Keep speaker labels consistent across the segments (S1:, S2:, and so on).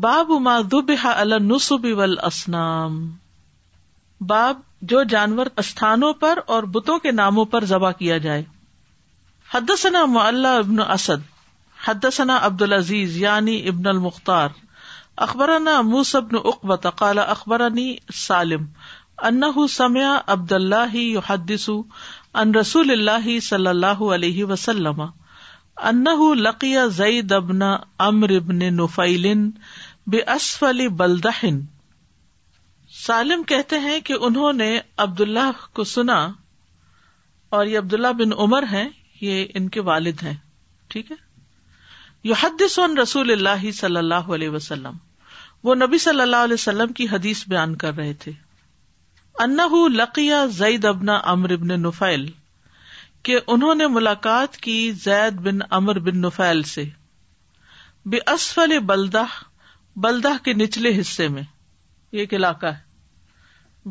S1: باب باب جو جانور استھانوں پر اور بتوں کے ناموں پر ذبح کیا جائے حد ثنا ابن اسد حدثنا عبد العزیز یعنی ابن المختار اخبر موسبن اقبت قال اخبرنی سالم انہ سمع عبد اللہ یحدث ان رسول اللہ صلی اللہ علیہ وسلم انہ لقی زئی ابن امر ابن نفیلن بے علی بلدہن سالم کہتے ہیں کہ انہوں نے عبداللہ کو سنا اور یہ عبداللہ بن عمر ہے یہ ان کے والد ہیں ٹھیک یو حد سن رسول اللہ صلی اللہ علیہ وسلم وہ نبی صلی اللہ علیہ وسلم کی حدیث بیان کر رہے تھے انہ لقیہ زید ابنا امر ابن نفیل کہ انہوں نے ملاقات کی زید بن امر بن نفیل سے بے اصف علی بلدہ بلدہ کے نچلے حصے میں یہ ایک علاقہ ہے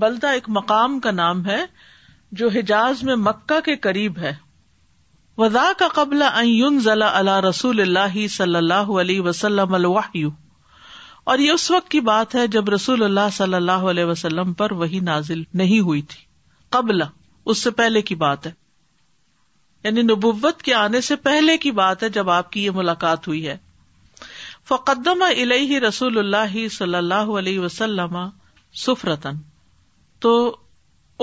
S1: بلدہ ایک مقام کا نام ہے جو حجاز میں مکہ کے قریب ہے وزا کا قبل ضلع اللہ رسول اللہ صلی اللہ علیہ وسلم اور یہ اس وقت کی بات ہے جب رسول اللہ صلی اللہ علیہ وسلم پر وہی نازل نہیں ہوئی تھی قبل اس سے پہلے کی بات ہے یعنی نبوت کے آنے سے پہلے کی بات ہے جب آپ کی یہ ملاقات ہوئی ہے فقدم علیہ رسول اللہ صلی اللہ علیہ وسلم سفرتن تو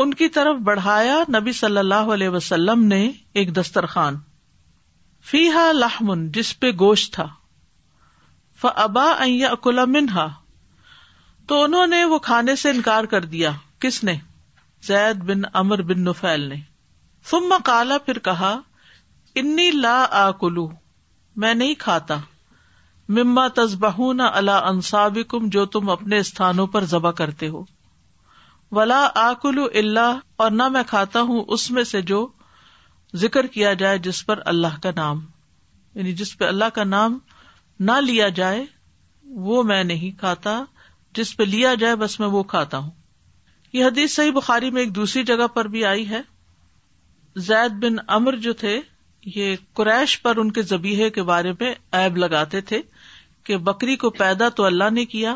S1: ان کی طرف بڑھایا نبی صلی اللہ علیہ وسلم نے ایک دسترخان فی ہا لہمن جس پہ گوشت تھا ابا منہا تو انہوں نے وہ کھانے سے انکار کر دیا کس نے زید بن امر بن نفیل نے فم کالا پھر کہا انی لا آکلو میں نہیں کھاتا مما تزبہ نہ اللہ کم جو تم اپنے استھانوں پر ذبح کرتے ہو ولا آکل اللہ اور نہ میں کھاتا ہوں اس میں سے جو ذکر کیا جائے جس پر اللہ کا نام یعنی جس پہ اللہ کا نام نہ لیا جائے وہ میں نہیں کھاتا جس پہ لیا جائے بس میں وہ کھاتا ہوں یہ حدیث صحیح بخاری میں ایک دوسری جگہ پر بھی آئی ہے زید بن امر جو تھے یہ قریش پر ان کے زبیحے کے بارے میں ایب لگاتے تھے کہ بکری کو پیدا تو اللہ نے کیا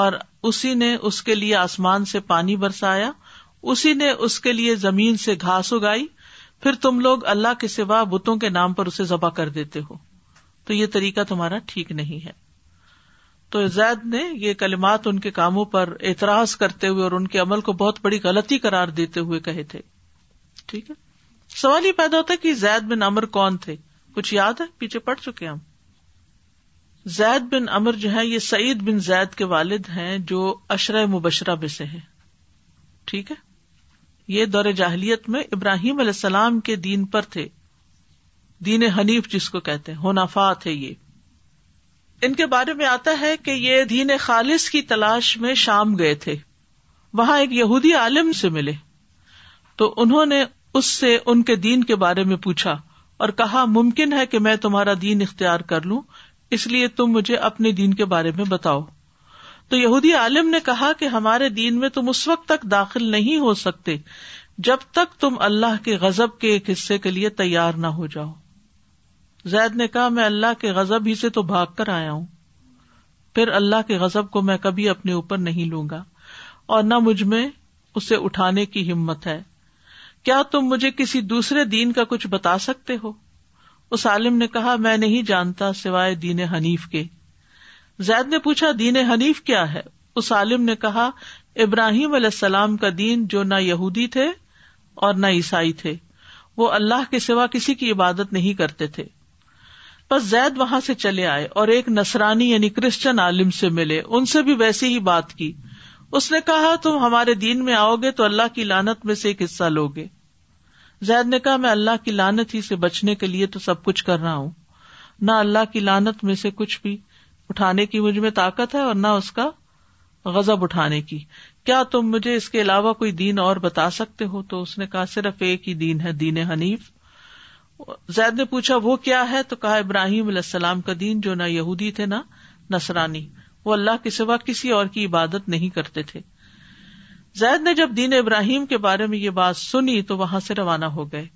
S1: اور اسی نے اس کے لیے آسمان سے پانی برسایا اسی نے اس کے لیے زمین سے گھاس اگائی پھر تم لوگ اللہ کے سوا بتوں کے نام پر اسے ذبح کر دیتے ہو تو یہ طریقہ تمہارا ٹھیک نہیں ہے تو زید نے یہ کلمات ان کے کاموں پر اعتراض کرتے ہوئے اور ان کے عمل کو بہت بڑی غلطی قرار دیتے ہوئے کہے تھے ٹھیک ہے سوال یہ پیدا ہوتا ہے کہ زید میں نامر کون تھے کچھ یاد ہے پیچھے پڑ چکے ہم زید بن امر جو ہے یہ سعید بن زید کے والد ہیں جو اشر مبشرہ میں سے ہیں ٹھیک ہے یہ دور جاہلیت میں ابراہیم علیہ السلام کے دین پر تھے دین حنیف جس کو کہتے ہونافا تھے یہ ان کے بارے میں آتا ہے کہ یہ دین خالص کی تلاش میں شام گئے تھے وہاں ایک یہودی عالم سے ملے تو انہوں نے اس سے ان کے دین کے بارے میں پوچھا اور کہا ممکن ہے کہ میں تمہارا دین اختیار کر لوں اس لیے تم مجھے اپنے دین کے بارے میں بتاؤ تو یہودی عالم نے کہا کہ ہمارے دین میں تم اس وقت تک داخل نہیں ہو سکتے جب تک تم اللہ کے غزب کے ایک حصے کے لیے تیار نہ ہو جاؤ زید نے کہا میں اللہ کے غزب ہی سے تو بھاگ کر آیا ہوں پھر اللہ کے غزب کو میں کبھی اپنے اوپر نہیں لوں گا اور نہ مجھ میں اسے اٹھانے کی ہمت ہے کیا تم مجھے کسی دوسرے دین کا کچھ بتا سکتے ہو اس عالم نے کہا میں نہیں جانتا سوائے دین حنیف کے زید نے پوچھا دین حنیف کیا ہے اس عالم نے کہا ابراہیم علیہ السلام کا دین جو نہ یہودی تھے اور نہ عیسائی تھے وہ اللہ کے سوا کسی کی عبادت نہیں کرتے تھے بس زید وہاں سے چلے آئے اور ایک نسرانی یعنی کرسچن عالم سے ملے ان سے بھی ویسی ہی بات کی اس نے کہا تم ہمارے دین میں آؤ گے تو اللہ کی لانت میں سے ایک حصہ لوگے گے زید نے کہا میں اللہ کی لانت ہی سے بچنے کے لیے تو سب کچھ کر رہا ہوں نہ اللہ کی لانت میں سے کچھ بھی اٹھانے کی مجھ میں طاقت ہے اور نہ اس کا غضب اٹھانے کی کیا تم مجھے اس کے علاوہ کوئی دین اور بتا سکتے ہو تو اس نے کہا صرف ایک ہی دین ہے دین حنیف زید نے پوچھا وہ کیا ہے تو کہا ابراہیم علیہ السلام کا دین جو نہ یہودی تھے نہ نسرانی وہ اللہ کے سوا کسی اور کی عبادت نہیں کرتے تھے زید نے جب دین ابراہیم کے بارے میں یہ بات سنی تو وہاں سے روانہ ہو گئے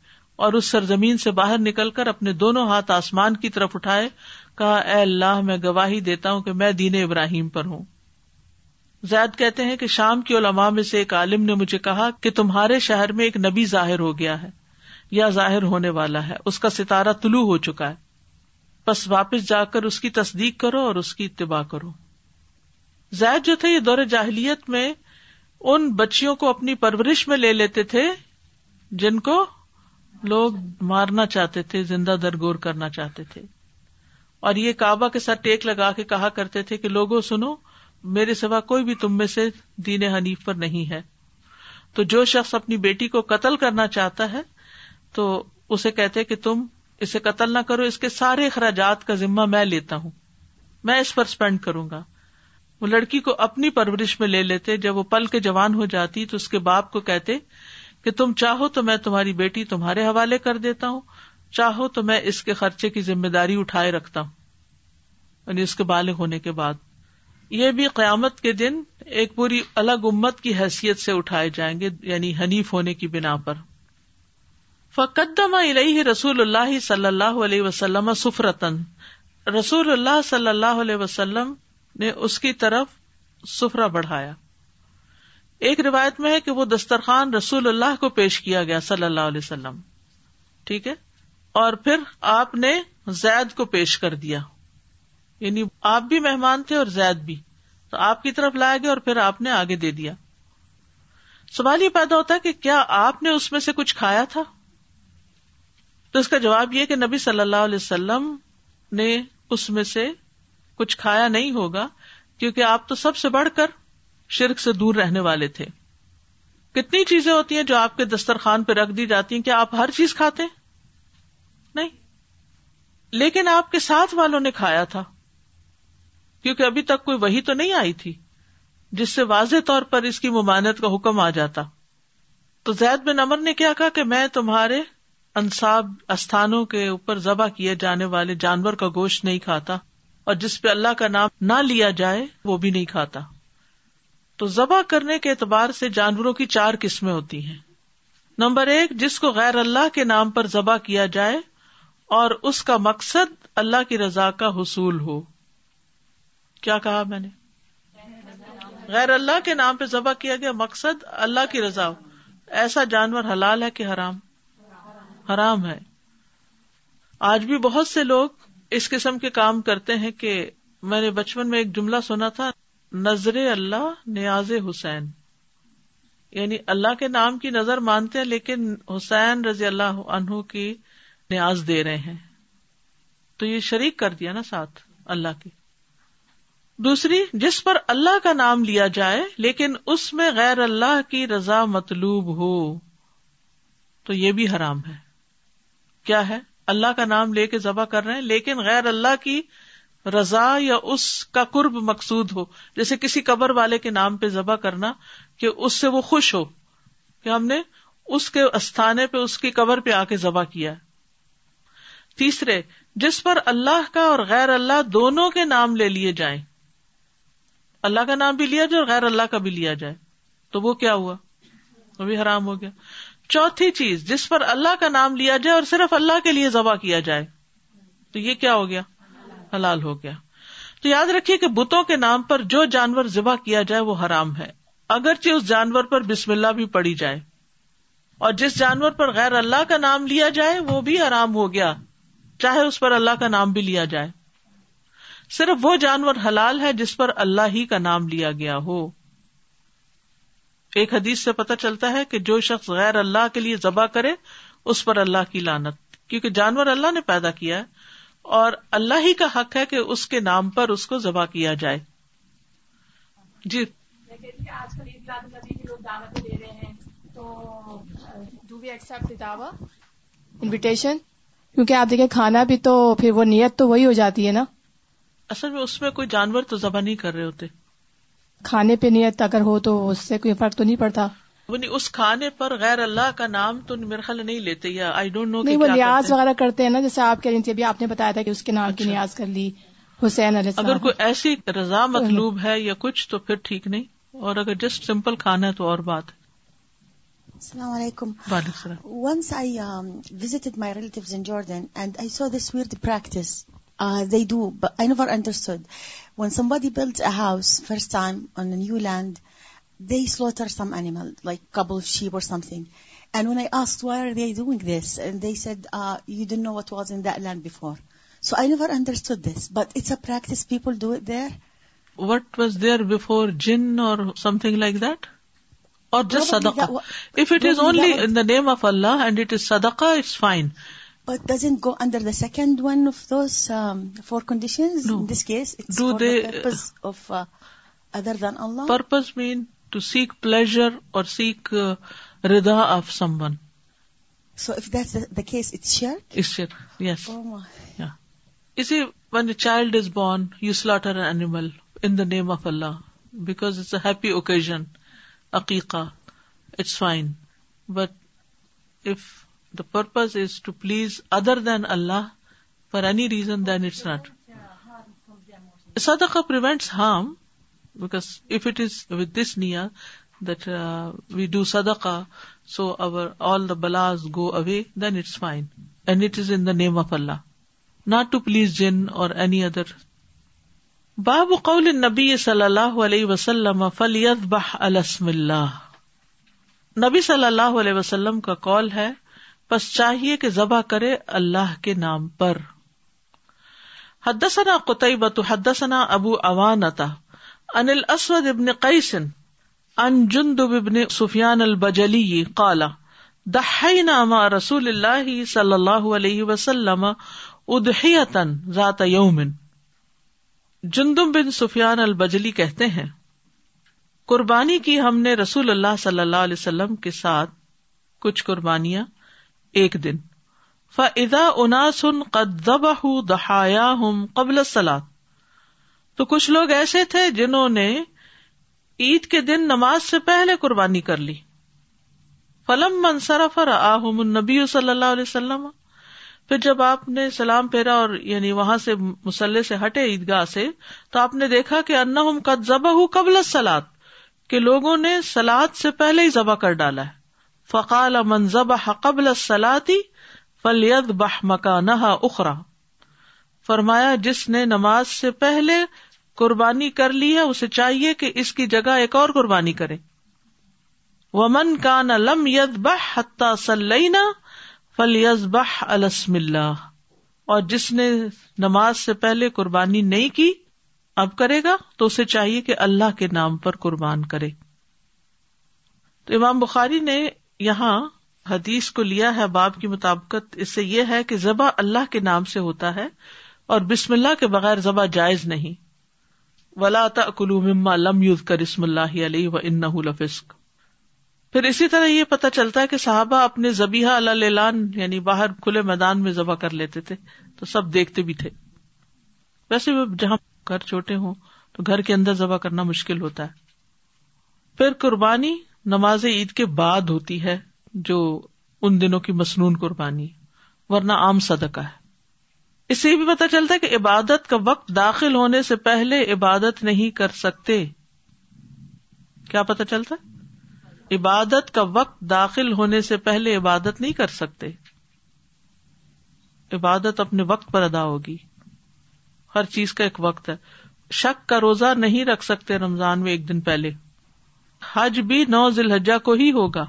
S1: اور اس سرزمین سے باہر نکل کر اپنے دونوں ہاتھ آسمان کی طرف اٹھائے کہا اے اللہ میں گواہی دیتا ہوں کہ میں دین ابراہیم پر ہوں زید کہتے ہیں کہ شام کی علماء میں سے ایک عالم نے مجھے کہا کہ تمہارے شہر میں ایک نبی ظاہر ہو گیا ہے یا ظاہر ہونے والا ہے اس کا ستارہ طلوع ہو چکا ہے بس واپس جا کر اس کی تصدیق کرو اور اس کی اتباع کرو زید جو تھے یہ دور جاہلیت میں ان بچیوں کو اپنی پرورش میں لے لیتے تھے جن کو لوگ مارنا چاہتے تھے زندہ درگور کرنا چاہتے تھے اور یہ کعبہ کے ساتھ ٹیک لگا کے کہا کرتے تھے کہ لوگوں سنو میرے سوا کوئی بھی تم میں سے دین حنیف پر نہیں ہے تو جو شخص اپنی بیٹی کو قتل کرنا چاہتا ہے تو اسے کہتے کہ تم اسے قتل نہ کرو اس کے سارے اخراجات کا ذمہ میں لیتا ہوں میں اس پر اسپینڈ کروں گا وہ لڑکی کو اپنی پرورش میں لے لیتے جب وہ پل کے جوان ہو جاتی تو اس کے باپ کو کہتے کہ تم چاہو تو میں تمہاری بیٹی تمہارے حوالے کر دیتا ہوں چاہو تو میں اس کے خرچے کی ذمہ داری اٹھائے رکھتا ہوں یعنی اس کے بالغ ہونے کے بعد یہ بھی قیامت کے دن ایک پوری الگ امت کی حیثیت سے اٹھائے جائیں گے یعنی حنیف ہونے کی بنا پر فقدم علیہ رسول اللہ صلی اللہ علیہ وسلم سفرتن رسول اللہ صلی اللہ علیہ وسلم نے اس کی طرف سفرا بڑھایا ایک روایت میں ہے کہ وہ دسترخوان رسول اللہ کو پیش کیا گیا صلی اللہ علیہ وسلم ٹھیک ہے اور پھر آپ نے زید کو پیش کر دیا یعنی آپ بھی مہمان تھے اور زید بھی تو آپ کی طرف لایا گیا اور پھر آپ نے آگے دے دیا سوال یہ پیدا ہوتا ہے کہ کیا آپ نے اس میں سے کچھ کھایا تھا تو اس کا جواب یہ کہ نبی صلی اللہ علیہ وسلم نے اس میں سے کچھ کھایا نہیں ہوگا کیونکہ آپ تو سب سے بڑھ کر شرک سے دور رہنے والے تھے کتنی چیزیں ہوتی ہیں جو آپ کے دسترخوان پہ رکھ دی جاتی ہیں کیا آپ ہر چیز کھاتے نہیں لیکن آپ کے ساتھ والوں نے کھایا تھا کیونکہ ابھی تک کوئی وہی تو نہیں آئی تھی جس سے واضح طور پر اس کی ممانت کا حکم آ جاتا تو زید بن امر نے کیا کہا کہ میں تمہارے انصاب استھانوں کے اوپر ذبح کیے جانے والے جانور کا گوشت نہیں کھاتا اور جس پہ اللہ کا نام نہ لیا جائے وہ بھی نہیں کھاتا تو ذبح کرنے کے اعتبار سے جانوروں کی چار قسمیں ہوتی ہیں نمبر ایک جس کو غیر اللہ کے نام پر ذبح کیا جائے اور اس کا مقصد اللہ کی رضا کا حصول ہو کیا کہا میں نے غیر اللہ کے نام پہ ذبح کیا گیا مقصد اللہ کی رضا ہو ایسا جانور حلال ہے کہ حرام حرام ہے آج بھی بہت سے لوگ اس قسم کے کام کرتے ہیں کہ میں نے بچپن میں ایک جملہ سنا تھا نظر اللہ نیاز حسین یعنی اللہ کے نام کی نظر مانتے ہیں لیکن حسین رضی اللہ عنہ کی نیاز دے رہے ہیں تو یہ شریک کر دیا نا ساتھ اللہ کی دوسری جس پر اللہ کا نام لیا جائے لیکن اس میں غیر اللہ کی رضا مطلوب ہو تو یہ بھی حرام ہے کیا ہے اللہ کا نام لے کے ذبح کر رہے ہیں لیکن غیر اللہ کی رضا یا اس کا قرب مقصود ہو جیسے کسی قبر والے کے نام پہ ذبح کرنا کہ اس سے وہ خوش ہو کہ ہم نے اس کے استھانے پہ اس کی قبر پہ آ کے ذبح کیا تیسرے جس پر اللہ کا اور غیر اللہ دونوں کے نام لے لیے جائیں اللہ کا نام بھی لیا جائے اور غیر اللہ کا بھی لیا جائے تو وہ کیا ہوا وہ بھی حرام ہو گیا چوتھی چیز جس پر اللہ کا نام لیا جائے اور صرف اللہ کے لیے ذبح کیا جائے تو یہ کیا ہو گیا حلال ہو گیا تو یاد رکھیے کہ بتوں کے نام پر جو جانور ذبح کیا جائے وہ حرام ہے اگرچہ اس جانور پر بسم اللہ بھی پڑی جائے اور جس جانور پر غیر اللہ کا نام لیا جائے وہ بھی آرام ہو گیا چاہے اس پر اللہ کا نام بھی لیا جائے صرف وہ جانور حلال ہے جس پر اللہ ہی کا نام لیا گیا ہو ایک حدیث سے پتہ چلتا ہے کہ جو شخص غیر اللہ کے لیے ذبح کرے اس پر اللہ کی لانت کیونکہ جانور اللہ نے پیدا کیا ہے اور اللہ ہی کا حق ہے کہ اس کے نام پر اس کو ذبح کیا جائے جی
S2: انویٹیشن کیونکہ آپ دیکھیں کھانا بھی تو پھر وہ نیت تو وہی ہو جاتی ہے نا
S1: اصل میں اس میں کوئی جانور تو ذبح نہیں کر رہے ہوتے
S2: کھانے پہ نیت اگر ہو تو اس سے کوئی فرق تو نہیں پڑتا یعنی
S1: اس کھانے پر غیر اللہ کا نام تو خیال نہیں لیتے یا آئی ڈونٹ نو
S2: نہیں وہ نیاز وغیرہ کرتے ہیں نا جیسے آپ کہہ رہی تھی ابھی آپ نے بتایا تھا کہ اس کے نام کی اچھا۔ نیاز کر لی حسین علیہ
S1: اگر کوئی ایسی رضا مطلوب ہے یا کچھ تو پھر ٹھیک نہیں اور اگر جسٹ سمپل کھانا ہے تو اور بات
S3: السلام علیکم once I I I my in garden and so this where the practice
S1: understood one some what
S3: blood house first time new land they slaughter animal cable shipping
S1: no
S3: what was before so
S1: I
S3: understood
S1: but this
S3: practice people do the what was there
S1: before جینگ like that or name of and it said fine
S3: second for conditions do the purpose main to
S1: seek pleasure or
S3: seek Rida
S1: of some once share is share yes it a one a child is born you slaughter an animal in the name of Allah because it's a happy occasion عقیقہ it's fine but if the purpose is to please other than Allah for any reason then it's not harm because if it is this that we do so over all the بلاز go away then it's fine and it is in name of Allah not to please جن or any other باب قول نبی صلی اللہ علیہ وسلم فلیت بہ السم اللہ نبی صلی اللہ علیہ وسلم کا کال ہے بس چاہیے کہ ذبح کرے اللہ کے نام پر حدثنا سنا قطع حدسنا ابو اوانتا انل سفیان البجلی کالا صلی اللہ علیہ وسلم ذات بن سفیان البجلی کہتے ہیں قربانی کی ہم نے رسول اللہ صلی اللہ علیہ وسلم کے ساتھ کچھ قربانیاں ایک دن فا اناسن دہایا ہوں قبل سلاد تو کچھ لوگ ایسے تھے جنہوں نے عید کے دن نماز سے پہلے قربانی کر لی فلم منصرف فرحم نبی صلی اللہ علیہ وسلم پھر جب آپ نے سلام پھیرا اور یعنی وہاں سے مسلح سے ہٹے عیدگاہ سے تو آپ نے دیکھا کہ انحم قد ذبح قبل سلاد کے لوگوں نے سلاد سے پہلے ہی ذبح کر ڈالا ہے فقال منظب قبل سلاتی فلید بہ مکانہ اخرا فرمایا جس نے نماز سے پہلے قربانی کر لی ہے اسے چاہیے کہ اس کی جگہ ایک اور قربانی کرے ید بہ سلینا فلیز بہ السم اللہ اور جس نے نماز سے پہلے قربانی نہیں کی اب کرے گا تو اسے چاہیے کہ اللہ کے نام پر قربان کرے تو امام بخاری نے یہاں حدیث کو لیا ہے باب کی مطابقت اس سے یہ ہے کہ ذبح اللہ کے نام سے ہوتا ہے اور بسم اللہ کے بغیر ذبح جائز نہیں ولا مما لم یوز کر اسم اللہ علیہ و ان پھر اسی طرح یہ پتا چلتا ہے کہ صحابہ اپنے جبیا اللہ یعنی باہر کھلے میدان میں ذبح کر لیتے تھے تو سب دیکھتے بھی تھے ویسے جہاں گھر چھوٹے ہوں تو گھر کے اندر ذبح کرنا مشکل ہوتا ہے پھر قربانی نماز عید کے بعد ہوتی ہے جو ان دنوں کی مصنون قربانی ورنہ عام صدقہ ہے اس سے بھی پتا چلتا ہے کہ عبادت کا وقت داخل ہونے سے پہلے عبادت نہیں کر سکتے کیا پتا چلتا عبادت کا وقت داخل ہونے سے پہلے عبادت نہیں کر سکتے عبادت اپنے وقت پر ادا ہوگی ہر چیز کا ایک وقت ہے شک کا روزہ نہیں رکھ سکتے رمضان میں ایک دن پہلے حج بھی نو ذی الحجہ کو ہی ہوگا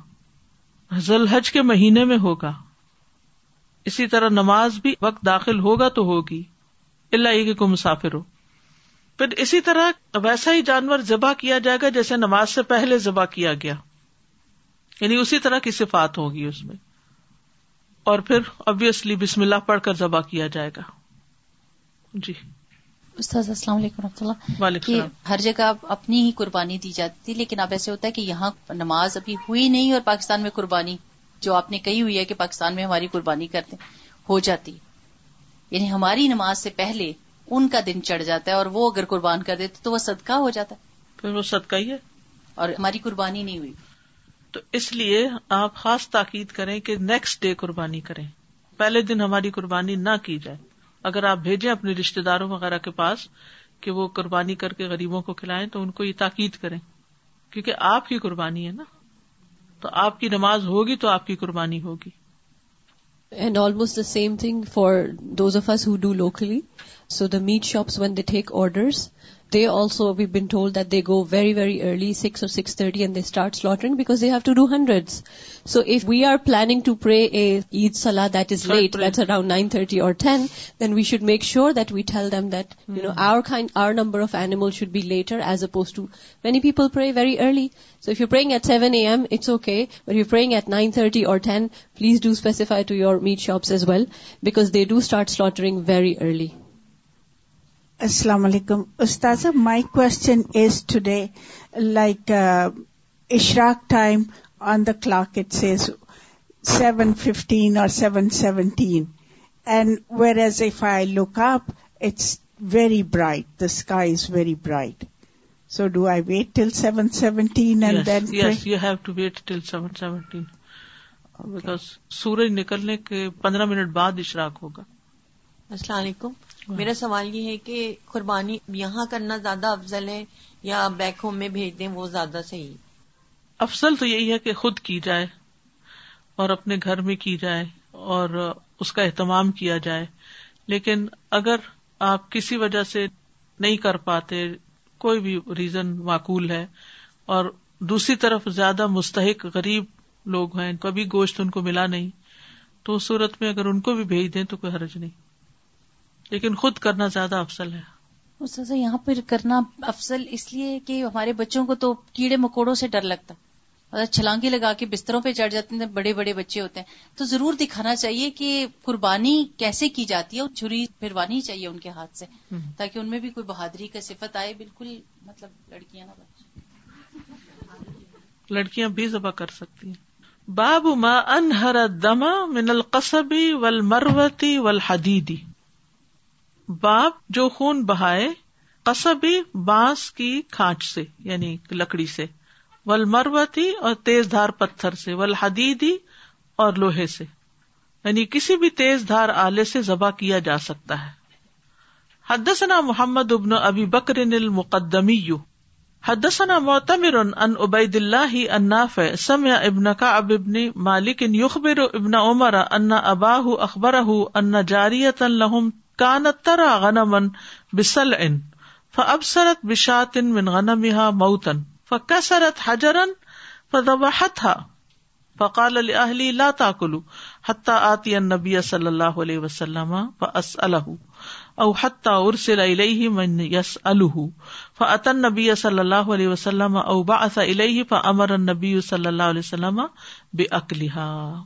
S1: ذلحج کے مہینے میں ہوگا اسی طرح نماز بھی وقت داخل ہوگا تو ہوگی اللہ یہ کہ کو مسافر ہو پھر اسی طرح ویسا ہی جانور ذبح کیا جائے گا جیسے نماز سے پہلے ذبح کیا گیا یعنی اسی طرح کی صفات ہوگی اس میں اور پھر ابویسلی بسم اللہ پڑھ کر ذبح کیا جائے گا جی
S4: استاذ السلام علیکم رحمۃ اللہ کہ ہر جگہ اپنی ہی قربانی دی جاتی تھی لیکن اب ایسے ہوتا ہے کہ یہاں نماز ابھی ہوئی نہیں اور پاکستان میں قربانی جو آپ نے کہی ہوئی ہے کہ پاکستان میں ہماری قربانی کرتے ہو جاتی یعنی ہماری نماز سے پہلے ان کا دن چڑھ جاتا ہے اور وہ اگر قربان کر دیتے تو وہ صدقہ ہو جاتا ہے
S1: پھر وہ صدقہ ہی ہے
S4: اور ہماری قربانی نہیں ہوئی
S1: تو اس لیے آپ خاص تاکید کریں کہ نیکسٹ ڈے قربانی کریں پہلے دن ہماری قربانی نہ کی جائے اگر آپ بھیجیں اپنے رشتے داروں وغیرہ کے پاس کہ وہ قربانی کر کے غریبوں کو کھلائیں تو ان کو یہ تاکید کریں کیونکہ آپ کی قربانی ہے نا تو آپ کی نماز ہوگی تو آپ کی قربانی ہوگی
S5: and almost the same thing for those of us who do locally So the meat shops, when they take orders, they also, we've been told that they go very, very early, 6 or 6:30, and they start slaughtering because they have to do hundreds. So if we are planning to pray a Eid Salah that is late, that's around 9:30 or 10, then we should make sure that we tell them that, you know, hmm. our number of animals should be later, as opposed to many people pray very early. So if you're praying at 7 a.m., it's okay. But if you're praying at 9:30 or 10, please do specify to your meat shops as well, because they do start slaughtering very early.
S6: السلام علیکم استاذ my question is today like اشراک time on the clock it says seven fifteen or seven seventeen and where very bright the sky is very bright so do I wait till seven
S1: seventeen
S6: seventeen
S1: and
S6: then
S1: you have to wait till seven because سورج نکلنے کے پندرہ minute بعد اشراک ہوگا
S7: السلام علیکم میرا سوال یہ ہے کہ قربانی یہاں کرنا زیادہ افضل ہے یا بیک ہوم میں بھیج دیں وہ زیادہ صحیح
S1: افضل تو یہی ہے کہ خود کی جائے اور اپنے گھر میں کی جائے اور اس کا اہتمام کیا جائے لیکن اگر آپ کسی وجہ سے نہیں کر پاتے کوئی بھی ریزن معقول ہے اور دوسری طرف زیادہ مستحق غریب لوگ ہیں کبھی گوشت ان کو ملا نہیں تو صورت میں اگر ان کو بھی بھیج دیں تو کوئی حرج نہیں لیکن خود کرنا زیادہ افسل ہے
S4: اس یہاں پر کرنا افسل اس لیے کہ ہمارے بچوں کو تو کیڑے مکوڑوں سے ڈر لگتا اگر چھلانگی لگا کے بستروں پہ چڑھ جاتے ہیں بڑے بڑے بچے ہوتے ہیں تو ضرور دکھانا چاہیے کہ قربانی کیسے کی جاتی ہے اور چاہیے ان کے ہاتھ سے تاکہ ان میں بھی کوئی بہادری کا صفت آئے بالکل مطلب لڑکیاں نہ بچے
S1: لڑکیاں بھی ذبح کر سکتی ہیں باب ما انہر دما ول مروتی ول حدیدی باپ جو خون بہائے قصبی بانس کی کھانچ سے یعنی لکڑی سے ول مروتی اور تیز دھار پتھر سے ول حدیدی اور لوہے سے یعنی کسی بھی تیز دھار آلے سے ذبح کیا جا سکتا ہے حدثنا محمد ابن ابی بکر المقدمی حدثنا معتمر ان عبید اللہ النافع سمع ابن کعب ابن مالک یخبر ابن عمر ان اباہ اخبرہ ان جاریتا لہم کانتر بسل ان ان بشات من موتن فکسرت حجرن فدبحت فقال لأهلي لا تاكلوا حتى آتي النبي صلى الله عليه وسلم فأسأله حتى من يسأله فأتى النبي صلى الله عليه وسلم بعث اُباس فأمر النبي صلى الله عليه وسلم بأكلها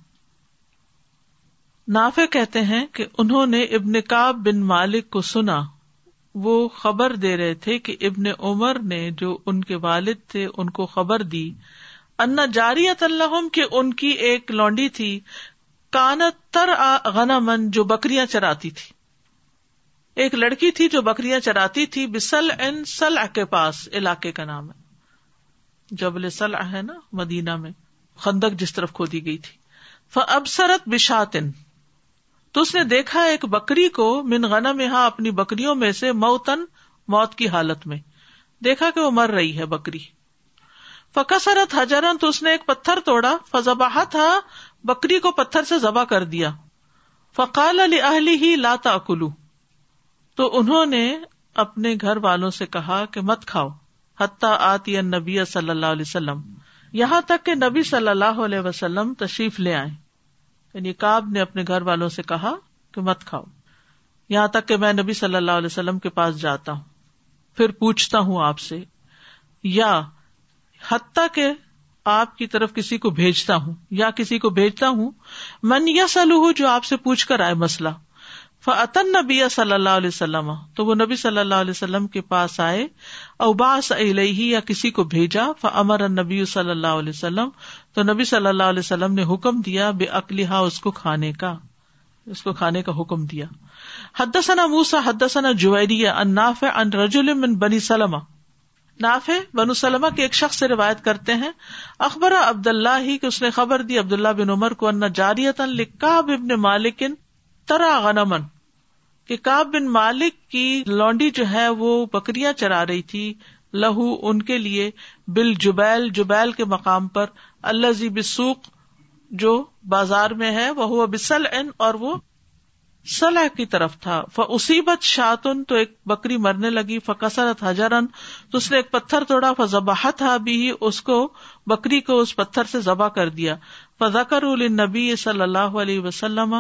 S1: نافع کہتے ہیں کہ انہوں نے ابن کاب بن مالک کو سنا وہ خبر دے رہے تھے کہ ابن عمر نے جو ان کے والد تھے ان کو خبر دی انا جاری ان کی ایک لونڈی تھی تر غنا من جو بکریاں چراتی تھی ایک لڑکی تھی جو بکریاں چراتی تھی بسل ان سل کے پاس علاقے کا نام ہے جب سل ہے نا مدینہ میں خندق جس طرف کھودی گئی تھی ابسرت بشاتن تو اس نے دیکھا ایک بکری کو من گنا میں اپنی بکریوں میں سے موتن موت کی حالت میں دیکھا کہ وہ مر رہی ہے بکری فکسرت حجرن تو اس نے ایک پتھر توڑا فضباہ تھا بکری کو پتھر سے ذبح کر دیا فقال علی اہلی ہی لاتا کلو تو انہوں نے اپنے گھر والوں سے کہا کہ مت کھاؤ حتیٰ آتی نبی صلی اللہ علیہ وسلم یہاں تک کہ نبی صلی اللہ علیہ وسلم تشریف لے آئے یعنی کاب نے اپنے گھر والوں سے کہا کہ مت کھاؤ یہاں تک کہ میں نبی صلی اللہ علیہ وسلم کے پاس جاتا ہوں پھر پوچھتا ہوں آپ سے یا حتیٰ کہ آپ کی طرف کسی کو بھیجتا ہوں یا کسی کو بھیجتا ہوں من یا سلو ہوں جو آپ سے پوچھ کر آئے مسئلہ فعطن نبی صلی اللہ علیہ وسلم تو وہ نبی صلی اللہ علیہ وسلم کے پاس آئے اوباس علیہ یا کسی کو بھیجا نبی صلی اللہ علیہ وسلم تو نبی صلی اللہ علیہ وسلم نے حکم حکم دیا بے اس اس کو کو کھانے کھانے کا کا حد ثنا موسا حد اناف ان رجمنی بن سلم کے ایک شخص سے روایت کرتے ہیں اخبر عبداللہ ہی اس نے خبر دی عبد اللہ بن عمر کو انا جاری ابن مالکن ترا غنمن کہ کاب بن مالک کی لانڈی جو ہے وہ بکریاں چرا رہی تھی لہو ان کے لیے بل جبیل جبیل کے مقام پر اللہ زی بسوخ جو بازار میں ہے وہ بسل اور وہ سلح کی طرف تھا تو ایک بکری مرنے لگی حجرن حجر اس نے ایک پتھر توڑا تھا بھی اس کو بکری کو اس پتھر سے ذبح کر دیا فضاکر نبی صلی اللہ علیہ وسلم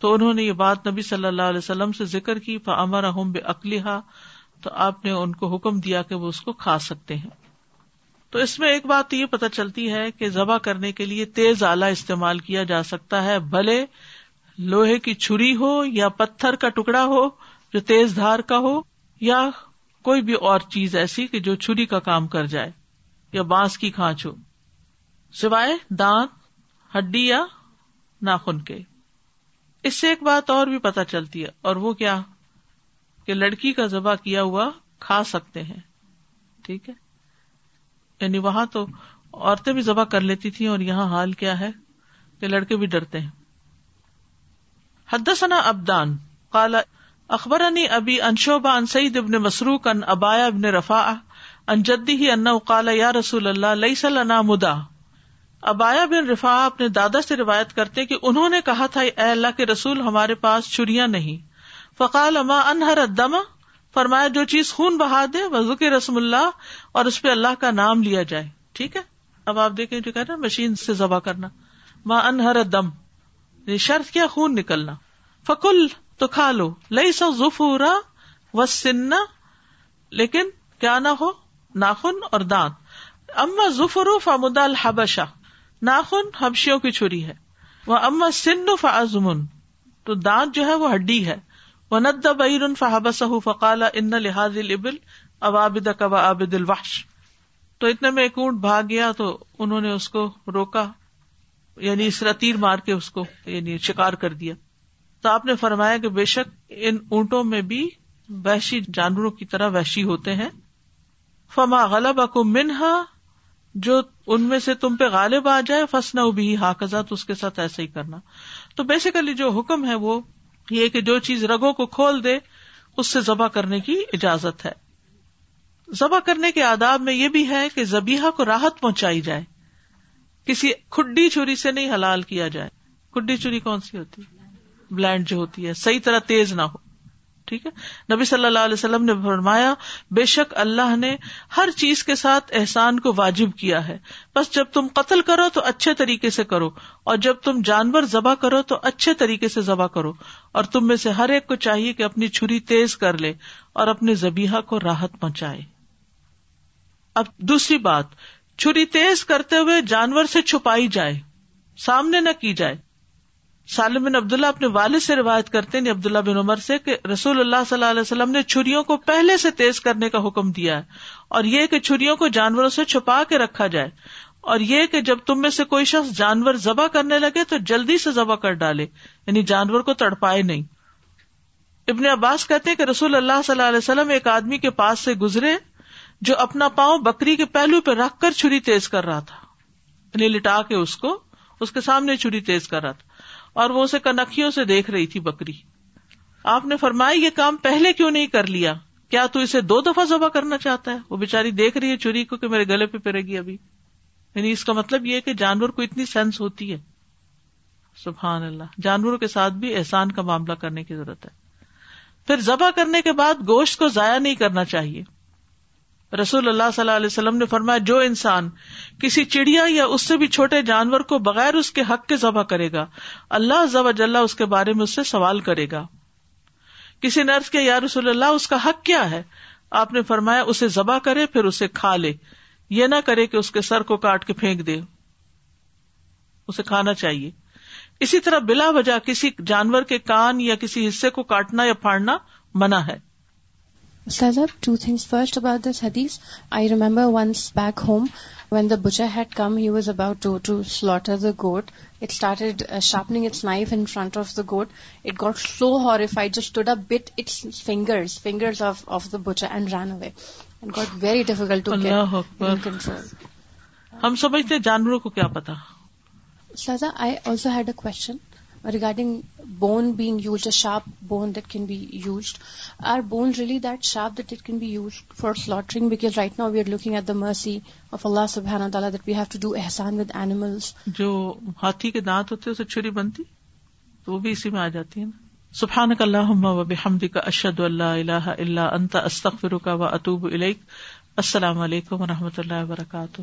S1: تو انہوں نے یہ بات نبی صلی اللہ علیہ وسلم سے ذکر کی بے اقلیحا تو آپ نے ان کو حکم دیا کہ وہ اس کو کھا سکتے ہیں تو اس میں ایک بات یہ پتا چلتی ہے کہ ذبح کرنے کے لیے تیز آلہ استعمال کیا جا سکتا ہے بھلے لوہے کی چھری ہو یا پتھر کا ٹکڑا ہو جو تیز دھار کا ہو یا کوئی بھی اور چیز ایسی کہ جو چھری کا کام کر جائے یا بانس کی کھانچ ہو سوائے دانت ہڈی یا ناخن کے اس سے ایک بات اور بھی پتا چلتی ہے اور وہ کیا کہ لڑکی کا ذبح کیا ہوا کھا سکتے ہیں ٹھیک ہے یعنی وہاں تو عورتیں بھی ذبح کر لیتی تھیں اور یہاں حال کیا ہے کہ لڑکے بھی ڈرتے ہیں حدثنا ابدان کالا اکبر ابی انشوبا ان سعید ابن مسروق ان ابایا ابن رفا ہی انا کالا یا رسول اللہ لئی مدا ابایا بن رفا اپنے دادا سے روایت کرتے کہ انہوں نے کہا تھا اے اللہ کے رسول ہمارے پاس چڑیا نہیں فقال اما انہر دما فرمایا جو چیز خون بہا دے کے رسم اللہ اور اس پہ اللہ کا نام لیا جائے ٹھیک ہے اب آپ دیکھیں جو کہ مشین سے ذبح کرنا ماں انہر دم یعنی شرط کیا خون نکلنا فکل تو کھا لو لئی سو ظفورا و سننا لیکن کیا نہ ہو ناخن اور دانت اما ظفرو فامدا الحبشا ناخن ہمشیوں کی چھری ہے وہ اما سن فاضمن تو دانت جو ہے وہ ہڈی ہے وہ ند بہر فہاب سہ فقال ان لحاظ ابل ابابد آبد کبا آبد الوحش تو اتنے میں ایک اونٹ بھاگ گیا تو انہوں نے اس کو روکا یعنی اس طرح تیر مار کے اس کو یعنی شکار کر دیا تو آپ نے فرمایا کہ بے شک ان اونٹوں میں بھی وحشی جانوروں کی طرح وحشی ہوتے ہیں فما غلب اکو منہا جو ان میں سے تم پہ غالب آ جائے فسنا وہ بھی تو اس کے ساتھ ایسا ہی کرنا تو بیسیکلی جو حکم ہے وہ یہ کہ جو چیز رگوں کو کھول دے اس سے ذبح کرنے کی اجازت ہے ذبح کرنے کے آداب میں یہ بھی ہے کہ زبیحا کو راحت پہنچائی جائے کسی کھڈی چوری سے نہیں حلال کیا جائے کھڈی چوری کون سی ہوتی ہے بلینڈ جو ہوتی ہے صحیح طرح تیز نہ ہو ٹھیک ہے نبی صلی اللہ علیہ وسلم نے فرمایا بے شک اللہ نے ہر چیز کے ساتھ احسان کو واجب کیا ہے بس جب تم قتل کرو تو اچھے طریقے سے کرو اور جب تم جانور ذبح کرو تو اچھے طریقے سے ذبح کرو اور تم میں سے ہر ایک کو چاہیے کہ اپنی چھری تیز کر لے اور اپنے زبیہ کو راحت پہنچائے اب دوسری بات چھری تیز کرتے ہوئے جانور سے چھپائی جائے سامنے نہ کی جائے سالم بن عبداللہ اپنے والد سے روایت کرتے یعنی عبداللہ بن عمر سے کہ رسول اللہ صلی اللہ علیہ وسلم نے چھریوں کو پہلے سے تیز کرنے کا حکم دیا ہے اور یہ کہ چھریوں کو جانوروں سے چھپا کے رکھا جائے اور یہ کہ جب تم میں سے کوئی شخص جانور ذبح کرنے لگے تو جلدی سے ذبح کر ڈالے یعنی جانور کو تڑپائے نہیں ابن عباس کہتے کہ رسول اللہ صلی اللہ علیہ وسلم ایک آدمی کے پاس سے گزرے جو اپنا پاؤں بکری کے پہلو پہ رکھ کر چھری تیز کر رہا تھا یعنی لٹا کے اس کو اس کے سامنے چھری تیز کر رہا تھا اور وہ اسے کنکھیوں سے دیکھ رہی تھی بکری آپ نے فرمایا یہ کام پہلے کیوں نہیں کر لیا کیا تو اسے دو دفعہ ذبح کرنا چاہتا ہے وہ بےچاری دیکھ رہی ہے چوری کو کہ میرے گلے پہ پھرے گی ابھی یعنی اس کا مطلب یہ کہ جانور کو اتنی سینس ہوتی ہے سبحان اللہ جانوروں کے ساتھ بھی احسان کا معاملہ کرنے کی ضرورت ہے پھر ذبح کرنے کے بعد گوشت کو ضائع نہیں کرنا چاہیے رسول اللہ صلی اللہ علیہ وسلم نے فرمایا جو انسان کسی چڑیا یا اس سے بھی چھوٹے جانور کو بغیر اس کے حق کے ذبح کرے گا اللہ اس اس کے بارے میں سے سوال کرے گا کسی نرس کے یا رسول اللہ اس کا حق کیا ہے آپ نے فرمایا اسے ذبح کرے پھر اسے کھا لے یہ نہ کرے کہ اس کے سر کو کاٹ کے پھینک دے اسے کھانا چاہیے اسی طرح بلا وجہ کسی جانور کے کان یا کسی حصے کو کاٹنا یا پھاڑنا منع ہے
S8: sir two things first about this حدیث I remember once back home when the butcher had come he was about to to slaughter the goat it started sharping its knife in front of the goat it got so horrified just to the bit its fingers of the butcher and run away it got very difficult
S1: ہم سمجھتے جانوروں کو کیا پتا
S8: سیزا I also had a question
S1: جو ہاتھی کے دانت ہوتے ہیں چھری بنتی تو وہ بھی اسی میں آ جاتی ہے سبحان کا اشد اللہ انت فروقہ و اطوب السلام علیکم و رحمۃ اللہ وبرکاتہ